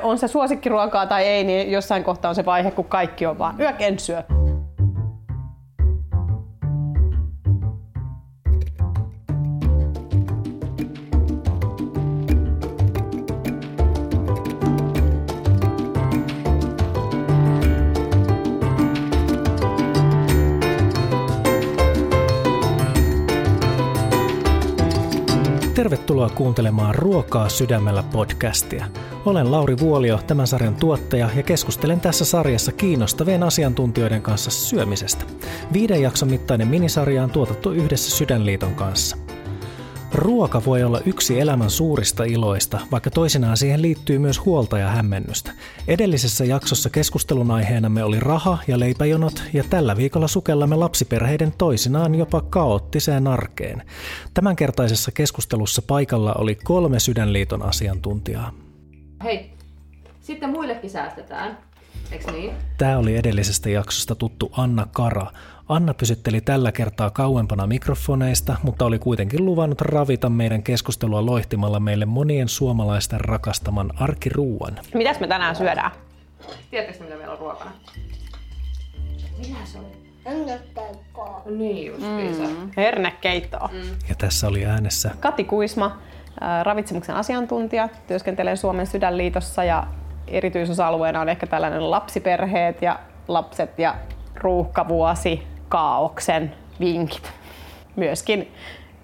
On se suosikkiruokaa tai ei, niin jossain kohtaa on se vaihe, kun kaikki on vaan yök en syö. Tervetuloa kuuntelemaan Ruokaa sydämellä podcastia. Olen Lauri Vuolio, tämän sarjan tuottaja, ja keskustelen tässä sarjassa kiinnostavien asiantuntijoiden kanssa syömisestä. Viiden jakson mittainen minisarja on tuotettu yhdessä Sydänliiton kanssa. Ruoka voi olla yksi elämän suurista iloista, vaikka toisinaan siihen liittyy myös huolta ja hämmennystä. Edellisessä jaksossa keskustelun aiheenamme oli raha ja leipäjonot, ja tällä viikolla sukellamme lapsiperheiden toisinaan jopa kaoottiseen arkeen. Tämänkertaisessa keskustelussa paikalla oli kolme Sydänliiton asiantuntijaa. Hei, sitten muillekin säästetään, eikö niin? Tämä oli edellisestä jaksosta tuttu Anna Kara. Anna pysytteli tällä kertaa kauempana mikrofoneista, mutta oli kuitenkin luvannut ravita meidän keskustelua loihtimalla meille monien suomalaisten rakastaman arkiruuan. Mitäs me tänään syödään? Tiedättekö mitä meillä on ruokana? Mitä se oli? Ennekeikkoa. Niin justiinsa. Mm. Hernekeittoa. Mm. Ja tässä oli äänessä Kati Kuisma, ää, ravitsemuksen asiantuntija, työskentelee Suomen sydänliitossa ja erityisosa-alueena on ehkä tällainen lapsiperheet ja lapset ja ruuhkavuosi, kaauksen vinkit. Myöskin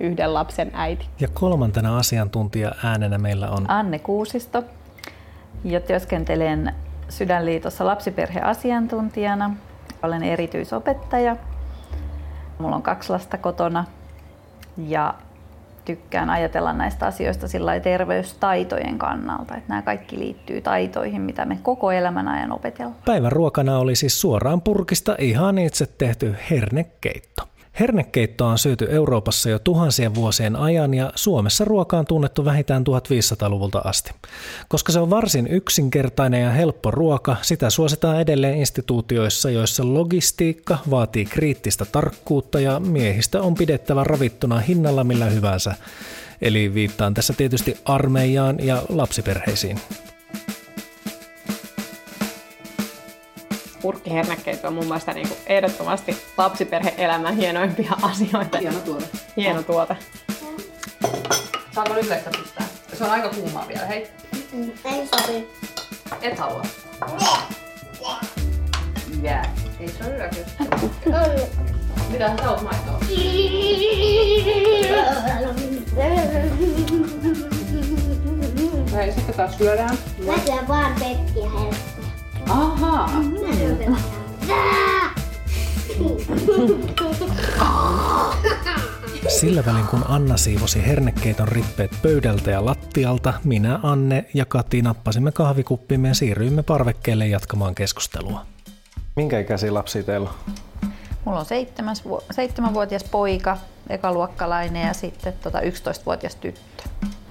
yhden lapsen äiti. ja kolmantena asiantuntija äänenä meillä on Anne Kuusisto ja työskentelen Sydänliitossa lapsiperheasiantuntijana. Olen erityisopettaja. Mulla on kaksi lasta kotona ja tykkään ajatella näistä asioista sillä terveystaitojen kannalta. Että nämä kaikki liittyy taitoihin, mitä me koko elämän ajan opetellaan. Päivän ruokana oli siis suoraan purkista ihan itse tehty hernekeitto. Hernekeittoa on syöty Euroopassa jo tuhansien vuosien ajan ja Suomessa ruoka on tunnettu vähintään 1500-luvulta asti. Koska se on varsin yksinkertainen ja helppo ruoka, sitä suositaan edelleen instituutioissa, joissa logistiikka vaatii kriittistä tarkkuutta ja miehistä on pidettävä ravittuna hinnalla millä hyvänsä. Eli viittaan tässä tietysti armeijaan ja lapsiperheisiin. Purkkihernekeitto on mun mielestä niin kuin ehdottomasti lapsiperhe-elämän hienoimpia asioita. Hieno tuote. Hieno tuote. Saanko nyt vettä pistää? Se on aika kuumaa vielä, hei. Ei sovi. Et halua. Jää. Ei se ole hyvä kyllä. Mitä sä oot maitoa? Hei, sitten taas syödään. Mä syön vaan pekkiä helposti. Pelkkää. Sillä välin kun Anna siivosi hernekeiton rippeet pöydältä ja lattialta, minä, Anne ja Kati nappasimme kahvikuppimme ja siirryimme parvekkeelle jatkamaan keskustelua. Minkä ikäisiä lapsia teillä on? Mulla on seitsemäs, vu- seitsemänvuotias poika, ekaluokkalainen ja sitten tota 11-vuotias tyttö.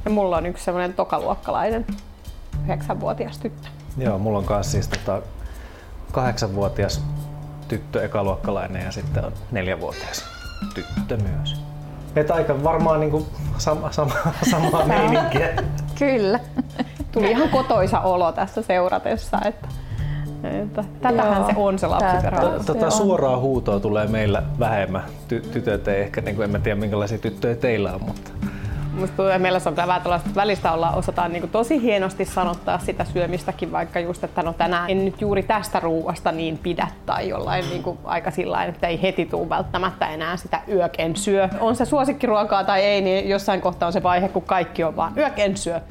Ja mulla on yksi semmoinen tokaluokkalainen, yhdeksänvuotias tyttö. Joo, mulla on kanssa siis tota kahdeksanvuotias tyttö ekaluokkalainen ja sitten on neljävuotias tyttö myös. Et aika varmaan niinku sama, sama, samaa meininkiä. Kyllä. Tuli ihan kotoisa olo tässä seuratessa, että, että tätähän Joo. se on se lapsiperhe. Tää- Tota, suoraa huutoa tulee meillä vähemmän. Ty- tytöt ei ehkä, niin kuin, en mä tiedä minkälaisia tyttöjä teillä on, mutta Musta meillä on vähän tällaista, välistä ollaan, osataan niin tosi hienosti sanottaa sitä syömistäkin, vaikka just, että no tänään en nyt juuri tästä ruuasta niin pidä tai jollain niin kuin aika sillä että ei heti tule välttämättä enää sitä yöken syö. On se suosikkiruokaa tai ei, niin jossain kohtaa on se vaihe, kun kaikki on vaan yöken syö.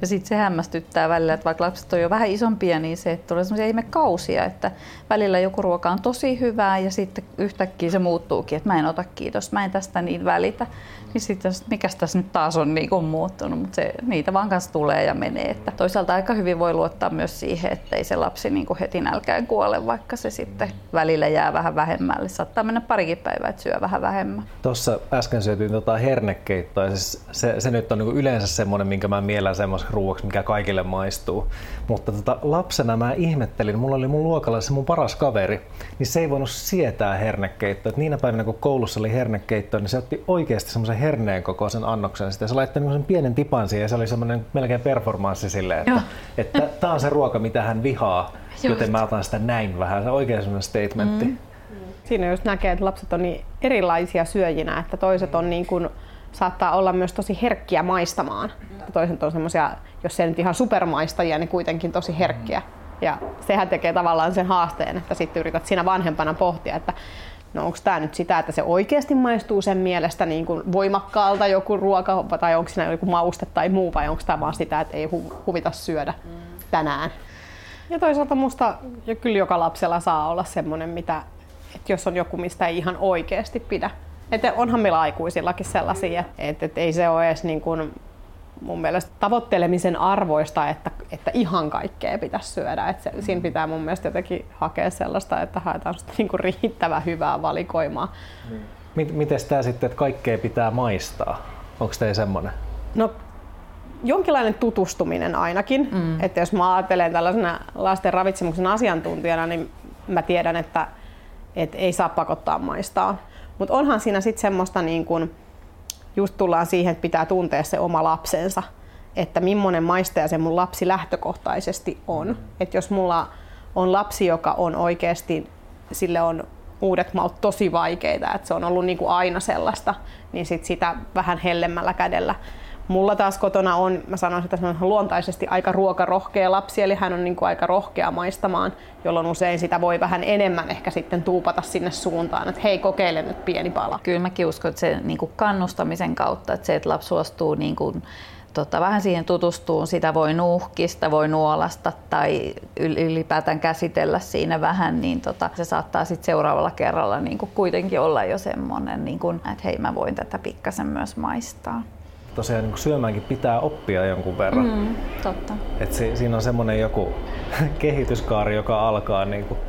Ja sitten se hämmästyttää välillä, että vaikka lapset on jo vähän isompia, niin se että tulee semmoisia ihmekausia, että välillä joku ruoka on tosi hyvää ja sitten yhtäkkiä se muuttuukin, että mä en ota kiitos, mä en tästä niin välitä. Niin sitten mikä tässä nyt taas on niin kuin muuttunut, mutta se, niitä vaan kanssa tulee ja menee. Että toisaalta aika hyvin voi luottaa myös siihen, että ei se lapsi niin kuin heti nälkään kuole, vaikka se sitten välillä jää vähän vähemmälle. Saattaa mennä parikin päivää, että syö vähän vähemmän. Tuossa äsken syötiin tota hernekeittoa ja siis se, se nyt on niinku yleensä semmoinen, minkä mä miellän semmos, ruuaksi, mikä kaikille maistuu. Mutta tota, lapsena mä ihmettelin, mulla oli mun luokalla se mun paras kaveri, niin se ei voinut sietää hernekeittoa. Et niinä päivinä kun koulussa oli hernekeitto, niin se otti oikeasti semmoisen herneen kokoisen annoksen. Sitten se laittoi sen pienen tipan siihen ja se oli semmoinen melkein performanssi silleen, että, että tämä on se ruoka, mitä hän vihaa, joten mä otan sitä näin vähän. Se on oikein semmoinen statementti. Mm. Siinä just näkee, että lapset on niin erilaisia syöjinä, että toiset on niin kuin, saattaa olla myös tosi herkkiä maistamaan. Toiset on semmoisia, jos se nyt ihan supermaistajia, niin kuitenkin tosi herkkiä. Ja sehän tekee tavallaan sen haasteen, että sitten yrität siinä vanhempana pohtia, että no onko tämä nyt sitä, että se oikeasti maistuu sen mielestä niin kuin voimakkaalta joku ruoka, tai onko siinä joku mauste tai muu, vai onko tämä vaan sitä, että ei hu- huvita syödä tänään. Ja toisaalta musta ja kyllä joka lapsella saa olla semmoinen, mitä, että jos on joku, mistä ei ihan oikeasti pidä. Että onhan meillä aikuisillakin sellaisia, että, että ei se ole edes niin kuin mun mielestä tavoittelemisen arvoista, että, että ihan kaikkea pitäisi syödä. Että se, siinä pitää mun mielestä jotenkin hakea sellaista, että haetaan sitä niin kuin riittävän hyvää valikoimaa. Miten tämä sitten, että kaikkea pitää maistaa? Onko teillä semmoinen? No jonkinlainen tutustuminen ainakin. Mm. Että jos mä ajattelen tällaisena lasten ravitsemuksen asiantuntijana, niin mä tiedän, että, että ei saa pakottaa maistaa. Mutta onhan siinä sitten semmoista, niin kun, just tullaan siihen, että pitää tuntea se oma lapsensa, että millainen maistaja se mun lapsi lähtökohtaisesti on. Että jos mulla on lapsi, joka on oikeasti, sille on uudet maut tosi vaikeita, että se on ollut niin kuin aina sellaista, niin sit sitä vähän hellemmällä kädellä Mulla taas kotona on, mä sanoisin, että se on luontaisesti aika ruokarohkea lapsi, eli hän on niin kuin aika rohkea maistamaan, jolloin usein sitä voi vähän enemmän ehkä sitten tuupata sinne suuntaan, että hei kokeile nyt pieni pala. Kyllä mäkin uskon, että se niin kuin kannustamisen kautta, että se, että lapsi suostuu niin kuin tota, vähän siihen tutustuun, sitä voi nuuhkista, voi nuolasta tai ylipäätään käsitellä siinä vähän, niin tota, se saattaa sitten seuraavalla kerralla niin kuin kuitenkin olla jo semmoinen, niin kuin, että hei mä voin tätä pikkasen myös maistaa tosiaan niin syömäänkin pitää oppia jonkun verran. Mm, totta. Et se, siinä on semmoinen joku kehityskaari, joka alkaa niin kuin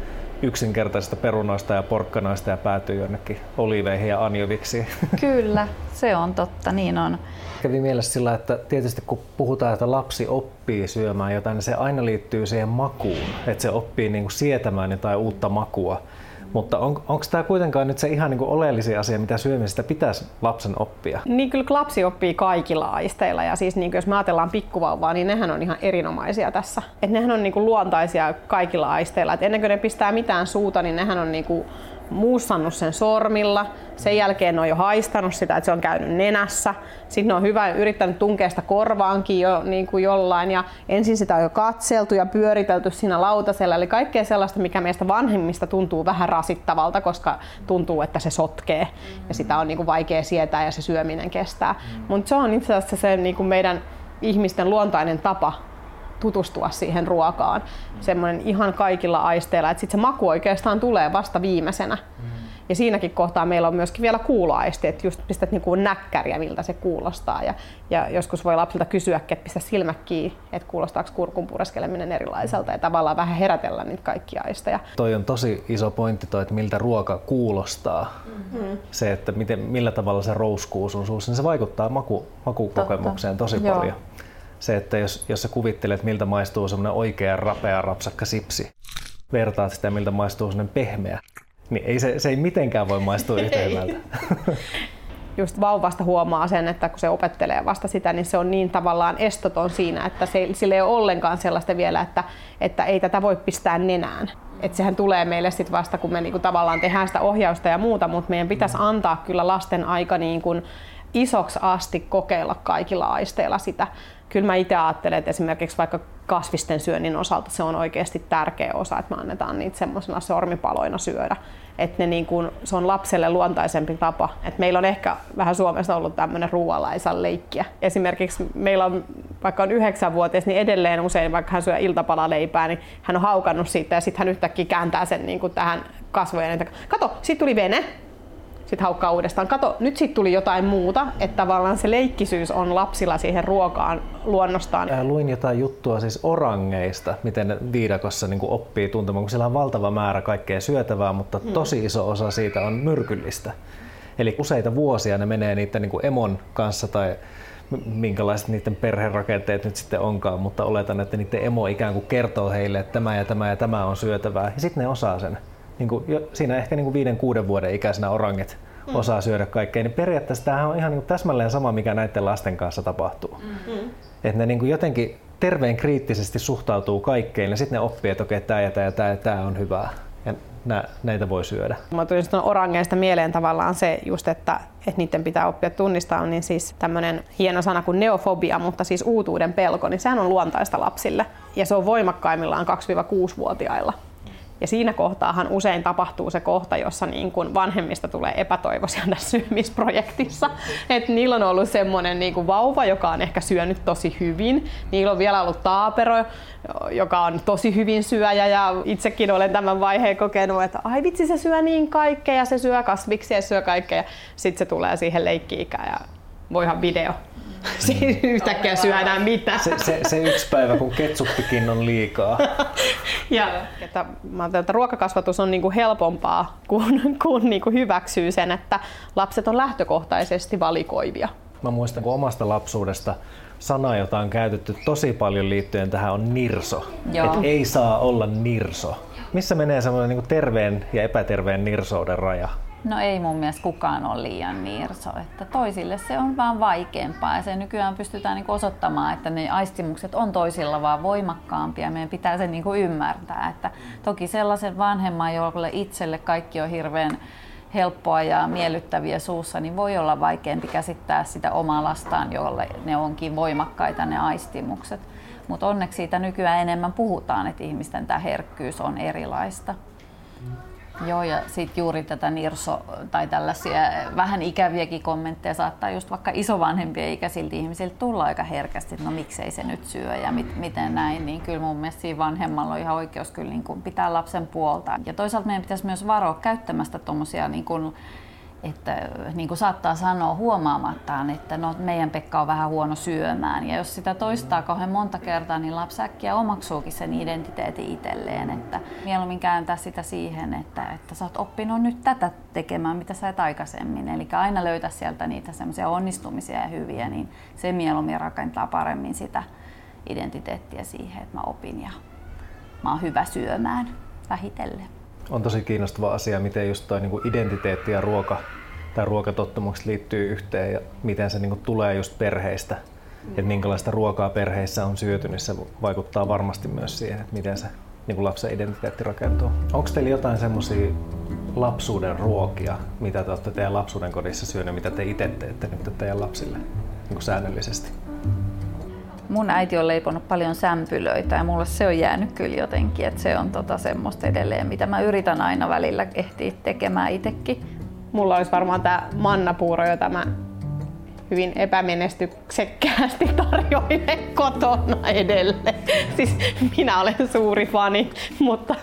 yksinkertaisista perunoista ja porkkanoista ja päätyy jonnekin oliveihin ja anjoviksi. Kyllä, se on totta, niin on. Kävi mielessä sillä, että tietysti kun puhutaan, että lapsi oppii syömään jotain, niin se aina liittyy siihen makuun, että se oppii niin kuin sietämään jotain uutta makua. Mutta on, onko tämä kuitenkaan nyt se ihan niin oleellisin asia, mitä syömisestä pitäisi lapsen oppia? Niin kyllä lapsi oppii kaikilla aisteilla ja siis niin jos me ajatellaan pikkuvauvaa, niin nehän on ihan erinomaisia tässä. Et nehän on niin kuin luontaisia kaikilla aisteilla. Et ennen kuin ne pistää mitään suuta, niin nehän on niin kuin muussannut sen sormilla. Sen jälkeen ne on jo haistanut sitä, että se on käynyt nenässä. Sitten ne on hyvä yrittänyt tunkea sitä korvaankin jo niin kuin jollain. Ja ensin sitä on jo katseltu ja pyöritelty siinä lautasella. Eli kaikkea sellaista, mikä meistä vanhemmista tuntuu vähän rasittavalta, koska tuntuu, että se sotkee. Ja sitä on niin kuin vaikea sietää ja se syöminen kestää. Mutta se on itse asiassa se niin kuin meidän ihmisten luontainen tapa tutustua siihen ruokaan. Semmoinen ihan kaikilla aisteilla, että sitten se maku oikeastaan tulee vasta viimeisenä. Mm. Ja siinäkin kohtaa meillä on myöskin vielä kuuloaisti, että just pistät niinku näkkäriä, miltä se kuulostaa. Ja, ja joskus voi lapsilta kysyä, että pistä silmät kiinni, että kuulostaako kurkun pureskeleminen erilaiselta. Ja tavallaan vähän herätellä niitä kaikkia aisteja. Toi on tosi iso pointti toi, että miltä ruoka kuulostaa. Mm-hmm. Se, että miten, millä tavalla se rouskuu sun suussa, niin se vaikuttaa maku, makukokemukseen Totta. tosi Joo. paljon se, että jos, jos sä kuvittelet, miltä maistuu semmoinen oikea rapea rapsakka sipsi, vertaat sitä, miltä maistuu semmoinen pehmeä, niin ei se, se ei mitenkään voi maistua yhtä hyvältä. Just vauvasta huomaa sen, että kun se opettelee vasta sitä, niin se on niin tavallaan estoton siinä, että se, sillä ei ole ollenkaan sellaista vielä, että, että ei tätä voi pistää nenään. Että sehän tulee meille sitten vasta, kun me niinku tavallaan tehdään sitä ohjausta ja muuta, mutta meidän pitäisi antaa kyllä lasten aika niin kuin isoksi asti kokeilla kaikilla aisteilla sitä kyllä mä itse ajattelen, että esimerkiksi vaikka kasvisten syönnin osalta se on oikeasti tärkeä osa, että me annetaan niitä semmoisena sormipaloina syödä. Että ne niin kuin, se on lapselle luontaisempi tapa. Et meillä on ehkä vähän Suomessa ollut tämmöinen ruoalaisan leikkiä. Esimerkiksi meillä on, vaikka on yhdeksänvuotias, niin edelleen usein, vaikka hän syö iltapalaleipää, niin hän on haukannut siitä ja sitten hän yhtäkkiä kääntää sen niin kuin tähän kasvojen. Kato, sitten tuli vene, sitten haukkaa uudestaan. Kato, nyt sitten tuli jotain muuta, että tavallaan se leikkisyys on lapsilla siihen ruokaan luonnostaan. Ää, luin jotain juttua siis orangeista, miten ne viidakossa niin kuin oppii tuntemaan, kun siellä on valtava määrä kaikkea syötävää, mutta hmm. tosi iso osa siitä on myrkyllistä. Eli useita vuosia ne menee niiden niin kuin emon kanssa tai minkälaiset niiden perherakenteet nyt sitten onkaan, mutta oletan, että niiden emo ikään kuin kertoo heille, että tämä ja tämä ja tämä on syötävää. Ja sitten ne osaa sen. Niin kuin siinä ehkä niin kuin viiden, kuuden vuoden ikäisenä orangit mm. osaa syödä kaikkea. Niin periaatteessa tämähän on ihan niin kuin täsmälleen sama, mikä näiden lasten kanssa tapahtuu. Mm. Että ne niin kuin jotenkin terveen kriittisesti suhtautuu kaikkeen ja sitten ne oppii, että okei, tämä ja tämä ja tämä, ja tämä on hyvää. Ja nä, näitä voi syödä. Mä tulin sitten orangeista mieleen tavallaan se just, että, että niiden pitää oppia tunnistaa, niin siis tämmöinen hieno sana kuin neofobia, mutta siis uutuuden pelko, niin sehän on luontaista lapsille. Ja se on voimakkaimmillaan 2-6-vuotiailla. Ja siinä kohtaahan usein tapahtuu se kohta, jossa niin kuin vanhemmista tulee epätoivoisia tässä syömisprojektissa. Et niillä on ollut semmoinen niin kuin vauva, joka on ehkä syönyt tosi hyvin. Niillä on vielä ollut taapero, joka on tosi hyvin syöjä ja itsekin olen tämän vaiheen kokenut, että ai vitsi se syö niin kaikkea ja se syö kasviksia ja syö kaikkea. Sitten se tulee siihen leikki-ikään ja voihan video. Siinä yhtäkkiä syödään mitä. Se, se, se yksi päivä, kun ketsuppikin on liikaa. Ja että mä ajattelen, että ruokakasvatus on niinku helpompaa, kun, kun niinku hyväksyy sen, että lapset on lähtökohtaisesti valikoivia. Mä muistan kun omasta lapsuudesta sana, jota on käytetty tosi paljon liittyen tähän on nirso. Et ei saa olla nirso. Missä menee semmoinen niin terveen ja epäterveen nirsouden raja? No ei mun mielestä kukaan ole liian nirso, että toisille se on vaan vaikeampaa ja se nykyään pystytään niin osoittamaan, että ne aistimukset on toisilla vaan voimakkaampia meidän pitää se niin ymmärtää, että toki sellaisen vanhemman, jolle itselle kaikki on hirveän helppoa ja miellyttäviä suussa, niin voi olla vaikeampi käsittää sitä omaa lastaan, jolle ne onkin voimakkaita ne aistimukset. Mutta onneksi siitä nykyään enemmän puhutaan, että ihmisten tämä herkkyys on erilaista. Joo, ja sitten juuri tätä nirso tai tällaisia vähän ikäviäkin kommentteja saattaa just vaikka isovanhempien ikäisiltä ihmisiltä tulla aika herkästi, että no miksei se nyt syö ja mit, miten näin, niin kyllä mun mielestä siinä vanhemmalla on ihan oikeus kyllä niin kuin pitää lapsen puolta. Ja toisaalta meidän pitäisi myös varoa käyttämästä tuommoisia niin kuin että niin kuin saattaa sanoa huomaamattaan, että no, meidän Pekka on vähän huono syömään. Ja jos sitä toistaa kauhean monta kertaa, niin lapsi äkkiä omaksuukin sen identiteetin itselleen. Että mieluummin kääntää sitä siihen, että, että sä oot oppinut nyt tätä tekemään, mitä sä et aikaisemmin. Eli aina löytää sieltä niitä semmoisia onnistumisia ja hyviä, niin se mieluummin rakentaa paremmin sitä identiteettiä siihen, että mä opin ja mä oon hyvä syömään vähitellen on tosi kiinnostava asia, miten just toi niin identiteetti ja ruoka tai ruokatottumukset liittyy yhteen ja miten se niin kuin tulee just perheistä. Mm. Että minkälaista ruokaa perheissä on syöty, niin se vaikuttaa varmasti myös siihen, että miten se niin kuin lapsen identiteetti rakentuu. Onko teillä jotain semmoisia lapsuuden ruokia, mitä te olette teidän lapsuuden kodissa syöneet, mitä te itse teette nyt teidän lapsille niin kuin säännöllisesti? Mun äiti on leiponut paljon sämpylöitä ja mulle se on jäänyt kyllä jotenkin, että se on tota semmoista edelleen, mitä mä yritän aina välillä ehtiä tekemään itsekin. Mulla olisi varmaan tämä mannapuuro, jota mä hyvin epämenestyksekkäästi tarjoilen kotona edelleen. Siis minä olen suuri fani, mutta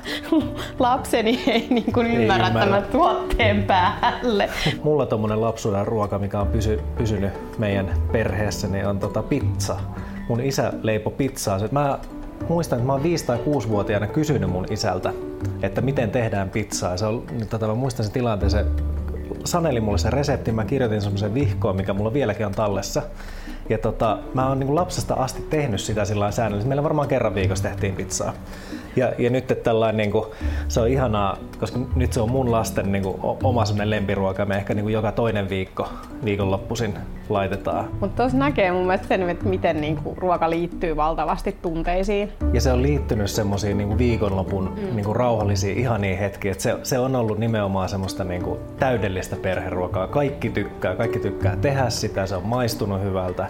lapseni ei niin kuin ymmärrä, ymmärrä tämän tuotteen päälle. Mulla tommonen lapsuuden ruoka, mikä on pysy, pysynyt meidän perheessä, niin on tota pizza mun isä leipo pizzaa. Mä muistan, että mä oon 5- tai 6-vuotiaana kysynyt mun isältä, että miten tehdään pizzaa. Se on, tota, mä muistan sen tilanteen, se saneli mulle sen reseptin, mä kirjoitin semmoisen vihkoon, mikä mulla vieläkin on tallessa. Ja tota, mä oon niin lapsesta asti tehnyt sitä sillä säännöllisesti. Meillä varmaan kerran viikossa tehtiin pizzaa. Ja, ja nyt että tällainen, niin kuin, se on ihanaa, koska nyt se on mun lasten niin kuin, oma semmoinen lempiruoka. Me ehkä niin kuin, joka toinen viikko viikonloppuisin laitetaan. Mutta tuossa näkee mun mielestä sen, että miten niin kuin, ruoka liittyy valtavasti tunteisiin. Ja se on liittynyt semmoisiin niin viikonlopun mm. niin kuin, rauhallisiin ihaniin hetkiin. Et se, se on ollut nimenomaan semmoista niin kuin, täydellistä perheruokaa. Kaikki tykkää, kaikki tykkää tehdä sitä, se on maistunut hyvältä.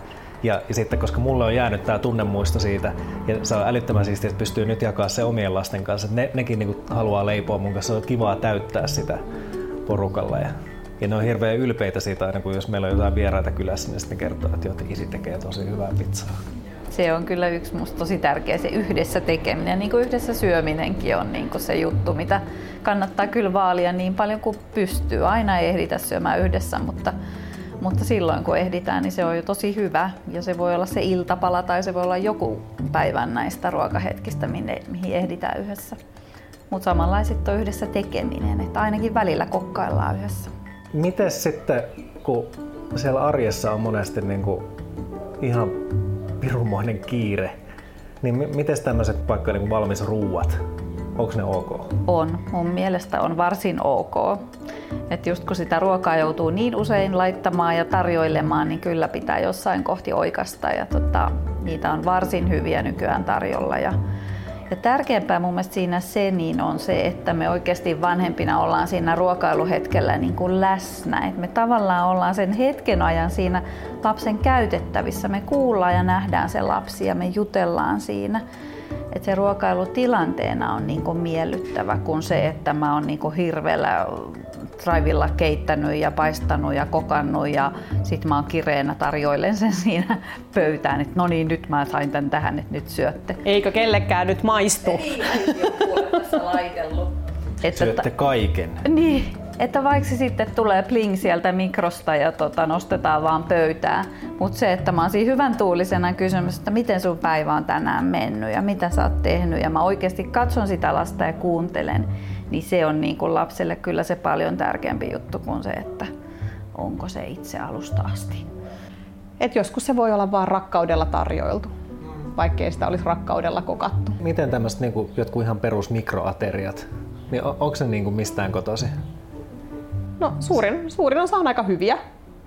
Ja, ja sitten koska mulle on jäänyt tämä tunnemuisto siitä, ja se on älyttömän siistiä, että pystyy nyt jakaa se omien lasten kanssa. Ne, nekin niin haluaa leipoa mun kanssa, se on kivaa täyttää sitä porukalla. Ja, ja ne on hirveän ylpeitä siitä aina, kun jos meillä on jotain vieraita kylässä, niin sitten kertoo, että joo, isi tekee tosi hyvää pizzaa. Se on kyllä yksi musta tosi tärkeä, se yhdessä tekeminen ja niin kuin yhdessä syöminenkin on niin kuin se juttu, mitä kannattaa kyllä vaalia niin paljon kuin pystyy. Aina ei ehditä syömään yhdessä, mutta mutta silloin kun ehditään, niin se on jo tosi hyvä. Ja se voi olla se iltapala tai se voi olla joku päivän näistä ruokahetkistä, mihin ehditään yhdessä. Mutta samanlaiset on yhdessä tekeminen, että ainakin välillä kokkaillaan yhdessä. Miten sitten, kun siellä arjessa on monesti niin kuin ihan pirumoinen kiire. Niin miten tämmöiset vaikka niin valmis ruuat, onko ne ok? On. Mun mielestä on varsin ok. Et just kun sitä ruokaa joutuu niin usein laittamaan ja tarjoilemaan, niin kyllä pitää jossain kohti oikasta. Ja tota, niitä on varsin hyviä nykyään tarjolla. Ja, ja tärkeämpää mun mielestä siinä se niin on se, että me oikeasti vanhempina ollaan siinä ruokailuhetkellä niin kuin läsnä. Et me tavallaan ollaan sen hetken ajan siinä lapsen käytettävissä. Me kuullaan ja nähdään se lapsi ja me jutellaan siinä että se ruokailutilanteena on niin kuin miellyttävä kuin se, että mä oon niin kuin hirveällä raivilla keittänyt ja paistanut ja kokannut ja sit mä oon kireenä tarjoilen sen siinä pöytään, että no niin nyt mä sain tän tähän, että nyt syötte. Eikö kellekään nyt maistu? Ei, tässä laitellut. Että Syötte kaiken. niin, että vaikka se sitten tulee pling sieltä mikrosta ja tota, nostetaan vaan pöytään, mutta se, että mä oon siinä hyvän tuulisena kysymys, että miten sun päivä on tänään mennyt ja mitä sä oot tehnyt ja mä oikeasti katson sitä lasta ja kuuntelen, niin se on niin kuin lapselle kyllä se paljon tärkeämpi juttu kuin se, että onko se itse alusta asti. Et joskus se voi olla vaan rakkaudella tarjoiltu, vaikkei sitä olisi rakkaudella kokattu. Miten tämmöiset niin jotkut ihan perus mikroateriat, niin on, onko se niin kuin mistään kotosi? No suurin, suurin osa on aika hyviä.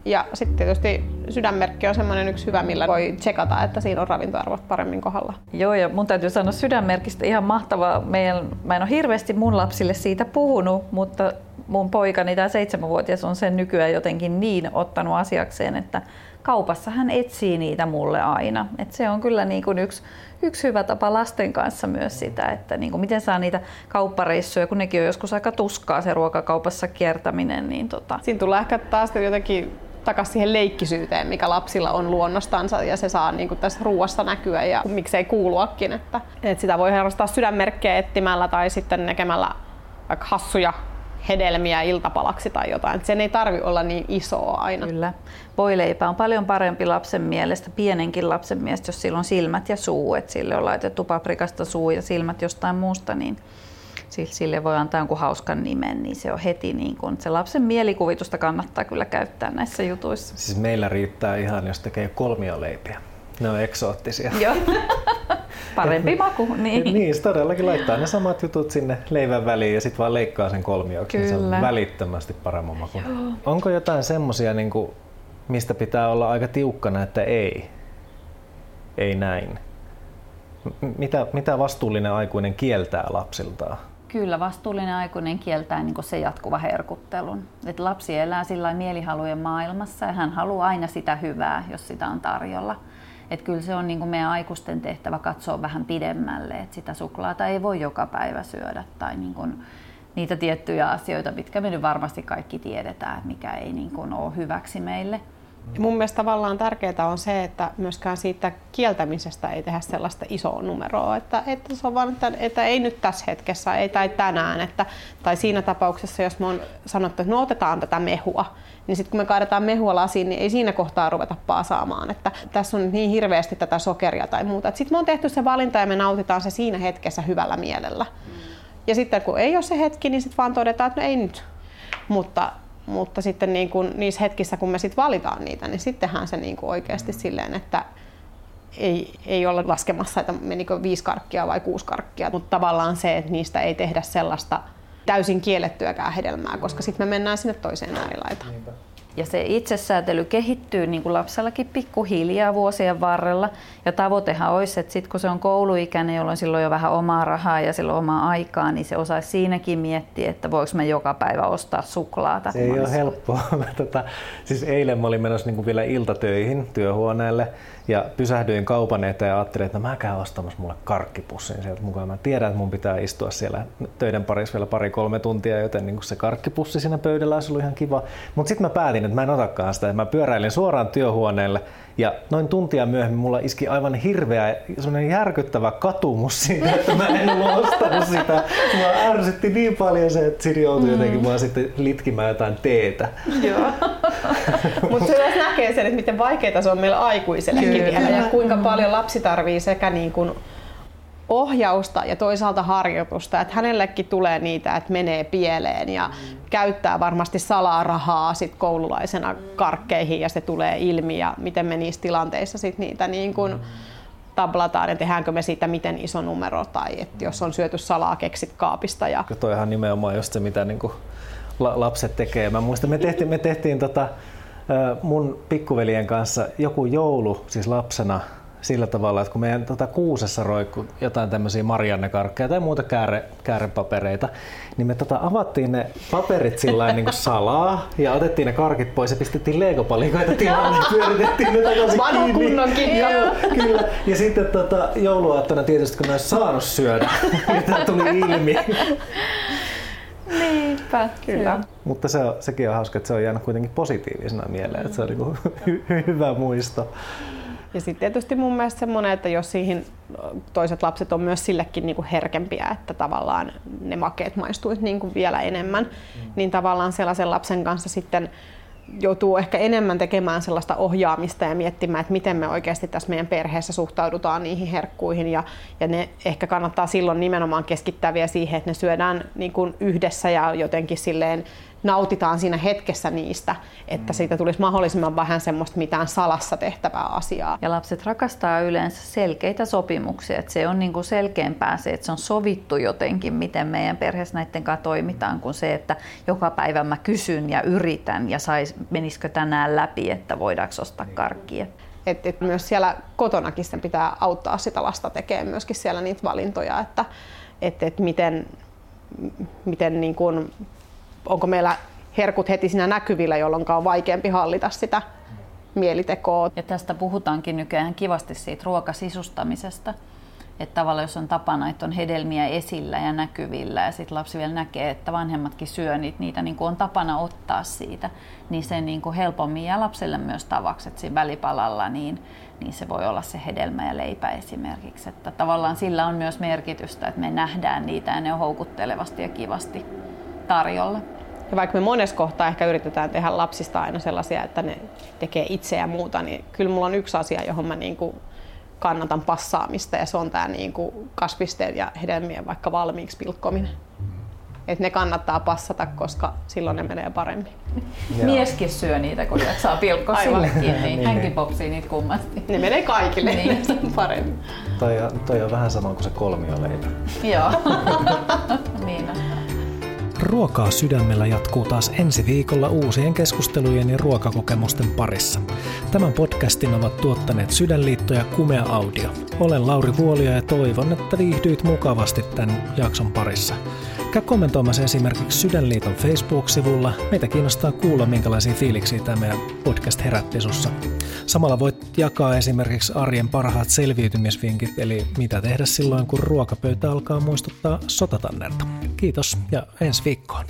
Ja sitten tietysti sydänmerkki on semmoinen yksi hyvä, millä voi tsekata, että siinä on ravintoarvot paremmin kohdalla. Joo, ja mun täytyy sanoa sydänmerkistä ihan mahtavaa. Meidän, mä en ole hirveästi mun lapsille siitä puhunut, mutta mun poikani, tämä seitsemänvuotias, on sen nykyään jotenkin niin ottanut asiakseen, että kaupassa hän etsii niitä mulle aina. Et se on kyllä niin kuin yksi, yksi hyvä tapa lasten kanssa myös sitä, että niin kuin miten saa niitä kauppareissuja, kun nekin on joskus aika tuskaa se ruokakaupassa kiertäminen. Niin tota. Siinä tulee ehkä taas jotenkin takaisin siihen leikkisyyteen, mikä lapsilla on luonnostansa ja se saa niin kuin tässä ruuassa näkyä ja miksei kuuluakin. Että, että sitä voi harrastaa sydänmerkkejä etsimällä tai sitten näkemällä vaikka hassuja hedelmiä iltapalaksi tai jotain. Sen ei tarvi olla niin isoa aina. Kyllä. Voileipä on paljon parempi lapsen mielestä, pienenkin lapsen mielestä, jos sillä on silmät ja suu. Että sille on laitettu paprikasta suu ja silmät jostain muusta, niin sille voi antaa jonkun hauskan nimen, niin se on heti niin kuin, se lapsen mielikuvitusta kannattaa kyllä käyttää näissä jutuissa. Siis meillä riittää ihan, jos tekee kolmioleipiä. Ne on eksoottisia. Joo. Parempi maku. Niin. niin, se todellakin laittaa ne samat jutut sinne leivän väliin ja sitten vaan leikkaa sen kolmioksi. Niin se on välittömästi paremman maku. Joo. Onko jotain semmosia, niin kuin, mistä pitää olla aika tiukkana, että ei? Ei näin. Mitä, mitä vastuullinen aikuinen kieltää lapsiltaan? Kyllä, vastuullinen aikuinen kieltää niin se jatkuva herkuttelun. Et lapsi elää sillä mielihalujen maailmassa ja hän haluaa aina sitä hyvää, jos sitä on tarjolla. Et kyllä se on niin kuin meidän aikuisten tehtävä katsoa vähän pidemmälle, että sitä suklaata ei voi joka päivä syödä tai niin kuin niitä tiettyjä asioita, mitkä me nyt varmasti kaikki tiedetään, mikä ei niin kuin ole hyväksi meille. Mun mielestä tavallaan tärkeää on se, että myöskään siitä kieltämisestä ei tehdä sellaista isoa numeroa, että, että se on vaan, että, että ei nyt tässä hetkessä, ei tai tänään, että, tai siinä tapauksessa, jos me on sanottu, että no otetaan tätä mehua, niin sitten kun me kaadetaan mehua lasiin, niin ei siinä kohtaa ruveta paasaamaan, että tässä on niin hirveästi tätä sokeria tai muuta. Sitten me on tehty se valinta ja me nautitaan se siinä hetkessä hyvällä mielellä. Ja sitten kun ei ole se hetki, niin sitten vaan todetaan, että no ei nyt. Mutta mutta sitten niin kuin niissä hetkissä, kun me sitten valitaan niitä, niin sittenhän se niin kuin oikeasti silleen, että ei, ei olla laskemassa, että menikö viisi karkkia vai kuusi karkkia, mutta tavallaan se, että niistä ei tehdä sellaista täysin kiellettyäkään hedelmää, koska sitten me mennään sinne toiseen äärilaitaan. Ja se itsesäätely kehittyy niin kuin lapsellakin pikkuhiljaa vuosien varrella. Ja tavoitehan olisi, että sitten kun se on kouluikäinen, jolloin silloin jo vähän omaa rahaa ja silloin omaa aikaa, niin se osaisi siinäkin miettiä, että voiko me joka päivä ostaa suklaata. Se ei ole helppoa. tota, siis eilen mä olin menossa niin kuin vielä iltatöihin työhuoneelle ja pysähdyin kaupan eteen ja ajattelin, että no mä käyn ostamassa mulle karkkipussin sieltä mukaan. Mä tiedän, että mun pitää istua siellä töiden parissa vielä pari-kolme tuntia, joten niin se karkkipussi siinä pöydällä olisi ollut ihan kiva. Mutta sitten mä päätin, että mä en otakaan sitä. Mä pyöräilin suoraan työhuoneelle ja noin tuntia myöhemmin mulla iski aivan hirveä, semmoinen järkyttävä katumus siitä, että mä en ollut ostanut sitä. Mua ärsytti niin paljon se, että Siri joutui mm. jotenkin vaan sitten litkimään jotain teetä. Joo. Mutta se myös näkee sen, että miten vaikeaa se on meillä aikuisellekin vielä ja kuinka paljon lapsi tarvii sekä niin kuin ohjausta ja toisaalta harjoitusta, että hänellekin tulee niitä, että menee pieleen ja käyttää varmasti salaa rahaa sit koululaisena karkkeihin ja se tulee ilmi ja miten me niissä tilanteissa sit niitä niin kuin tablataan ja tehdäänkö me siitä miten iso numero tai että jos on syöty salaa keksit kaapista. Ja... Toihan nimenomaan just se, mitä niin kuin lapset tekee. Mä muistan, me tehtiin, me tehtiin tota, mun pikkuveljen kanssa joku joulu, siis lapsena, sillä tavalla, että kun meidän tota, kuusessa roikku jotain tämmöisiä mariannekarkkeja tai muuta kääre, käärepapereita, niin me tota, avattiin ne paperit sillä niin salaa ja otettiin ne karkit pois ja pistettiin legopalikoita tilalle ja pyöritettiin ne takaisin Vanha kiinni. kunnon. Joo, kyllä. Ja sitten tota, jouluaattona tietysti, kun ne olisi saanut syödä, niin tämä tuli ilmi. Niinpä, Kyllä. Mutta se sekin on hauska, että se on jäänyt kuitenkin positiivisena mieleen, että se on niin hy- hyvä muisto. Ja sitten tietysti mun mielestä semmoinen, että jos siihen toiset lapset on myös sillekin niin kuin herkempiä, että tavallaan ne makeet maistuisi niin kuin vielä enemmän, mm. niin tavallaan sellaisen lapsen kanssa sitten joutuu ehkä enemmän tekemään sellaista ohjaamista ja miettimään, että miten me oikeasti tässä meidän perheessä suhtaudutaan niihin herkkuihin. Ja, ja ne ehkä kannattaa silloin nimenomaan keskittää vielä siihen, että ne syödään niin kuin yhdessä ja jotenkin silleen nautitaan siinä hetkessä niistä, että siitä tulisi mahdollisimman vähän semmoista mitään salassa tehtävää asiaa. Ja lapset rakastaa yleensä selkeitä sopimuksia, että se on niin kuin selkeämpää se, että se on sovittu jotenkin, miten meidän perheessä näiden kanssa toimitaan, kuin se, että joka päivä mä kysyn ja yritän ja sais, menisikö tänään läpi, että voidaanko ostaa karkkia. Et, et myös siellä kotonakin sen pitää auttaa sitä lasta tekemään myöskin siellä niitä valintoja, että et, et miten, miten niin kun, onko meillä herkut heti siinä näkyvillä, jolloin on vaikeampi hallita sitä mielitekoa. Ja tästä puhutaankin nykyään kivasti siitä ruokasisustamisesta. Että tavallaan jos on tapana, että on hedelmiä esillä ja näkyvillä ja sitten lapsi vielä näkee, että vanhemmatkin syö niitä, niitä niin kuin on tapana ottaa siitä, niin se niin kuin helpommin jää lapselle myös tavaksi, että siinä välipalalla niin, niin se voi olla se hedelmä ja leipä esimerkiksi. Että tavallaan sillä on myös merkitystä, että me nähdään niitä ja ne on houkuttelevasti ja kivasti tarjolla. Ja vaikka me monessa kohtaa ehkä yritetään tehdä lapsista aina sellaisia, että ne tekee itse ja muuta, niin kyllä mulla on yksi asia, johon mä niin kuin kannatan passaamista ja se on tämä niin kuin kasvisten ja hedelmien vaikka valmiiksi pilkkominen. Et ne kannattaa passata, koska silloin ne menee paremmin. Joo. Mieskin syö niitä, kun saa pilkkoa sillekin, niin, niin hänkin popsii niitä kummasti. Ne menee kaikille niin. paremmin. Toi on, toi on vähän sama kuin se kolmioleipä. Joo, niin on. Ruokaa sydämellä jatkuu taas ensi viikolla uusien keskustelujen ja ruokakokemusten parissa. Tämän podcastin ovat tuottaneet Sydänliitto ja Kumea Audio. Olen Lauri Vuolio ja toivon, että viihdyit mukavasti tämän jakson parissa. Käy kommentoimassa esimerkiksi Sydänliiton Facebook-sivulla. Meitä kiinnostaa kuulla, minkälaisia fiiliksiä tämä meidän podcast herätti sussa. Samalla voit jakaa esimerkiksi arjen parhaat selviytymisvinkit, eli mitä tehdä silloin, kun ruokapöytä alkaa muistuttaa sotatannerta. Kiitos ja ensi viikkoon.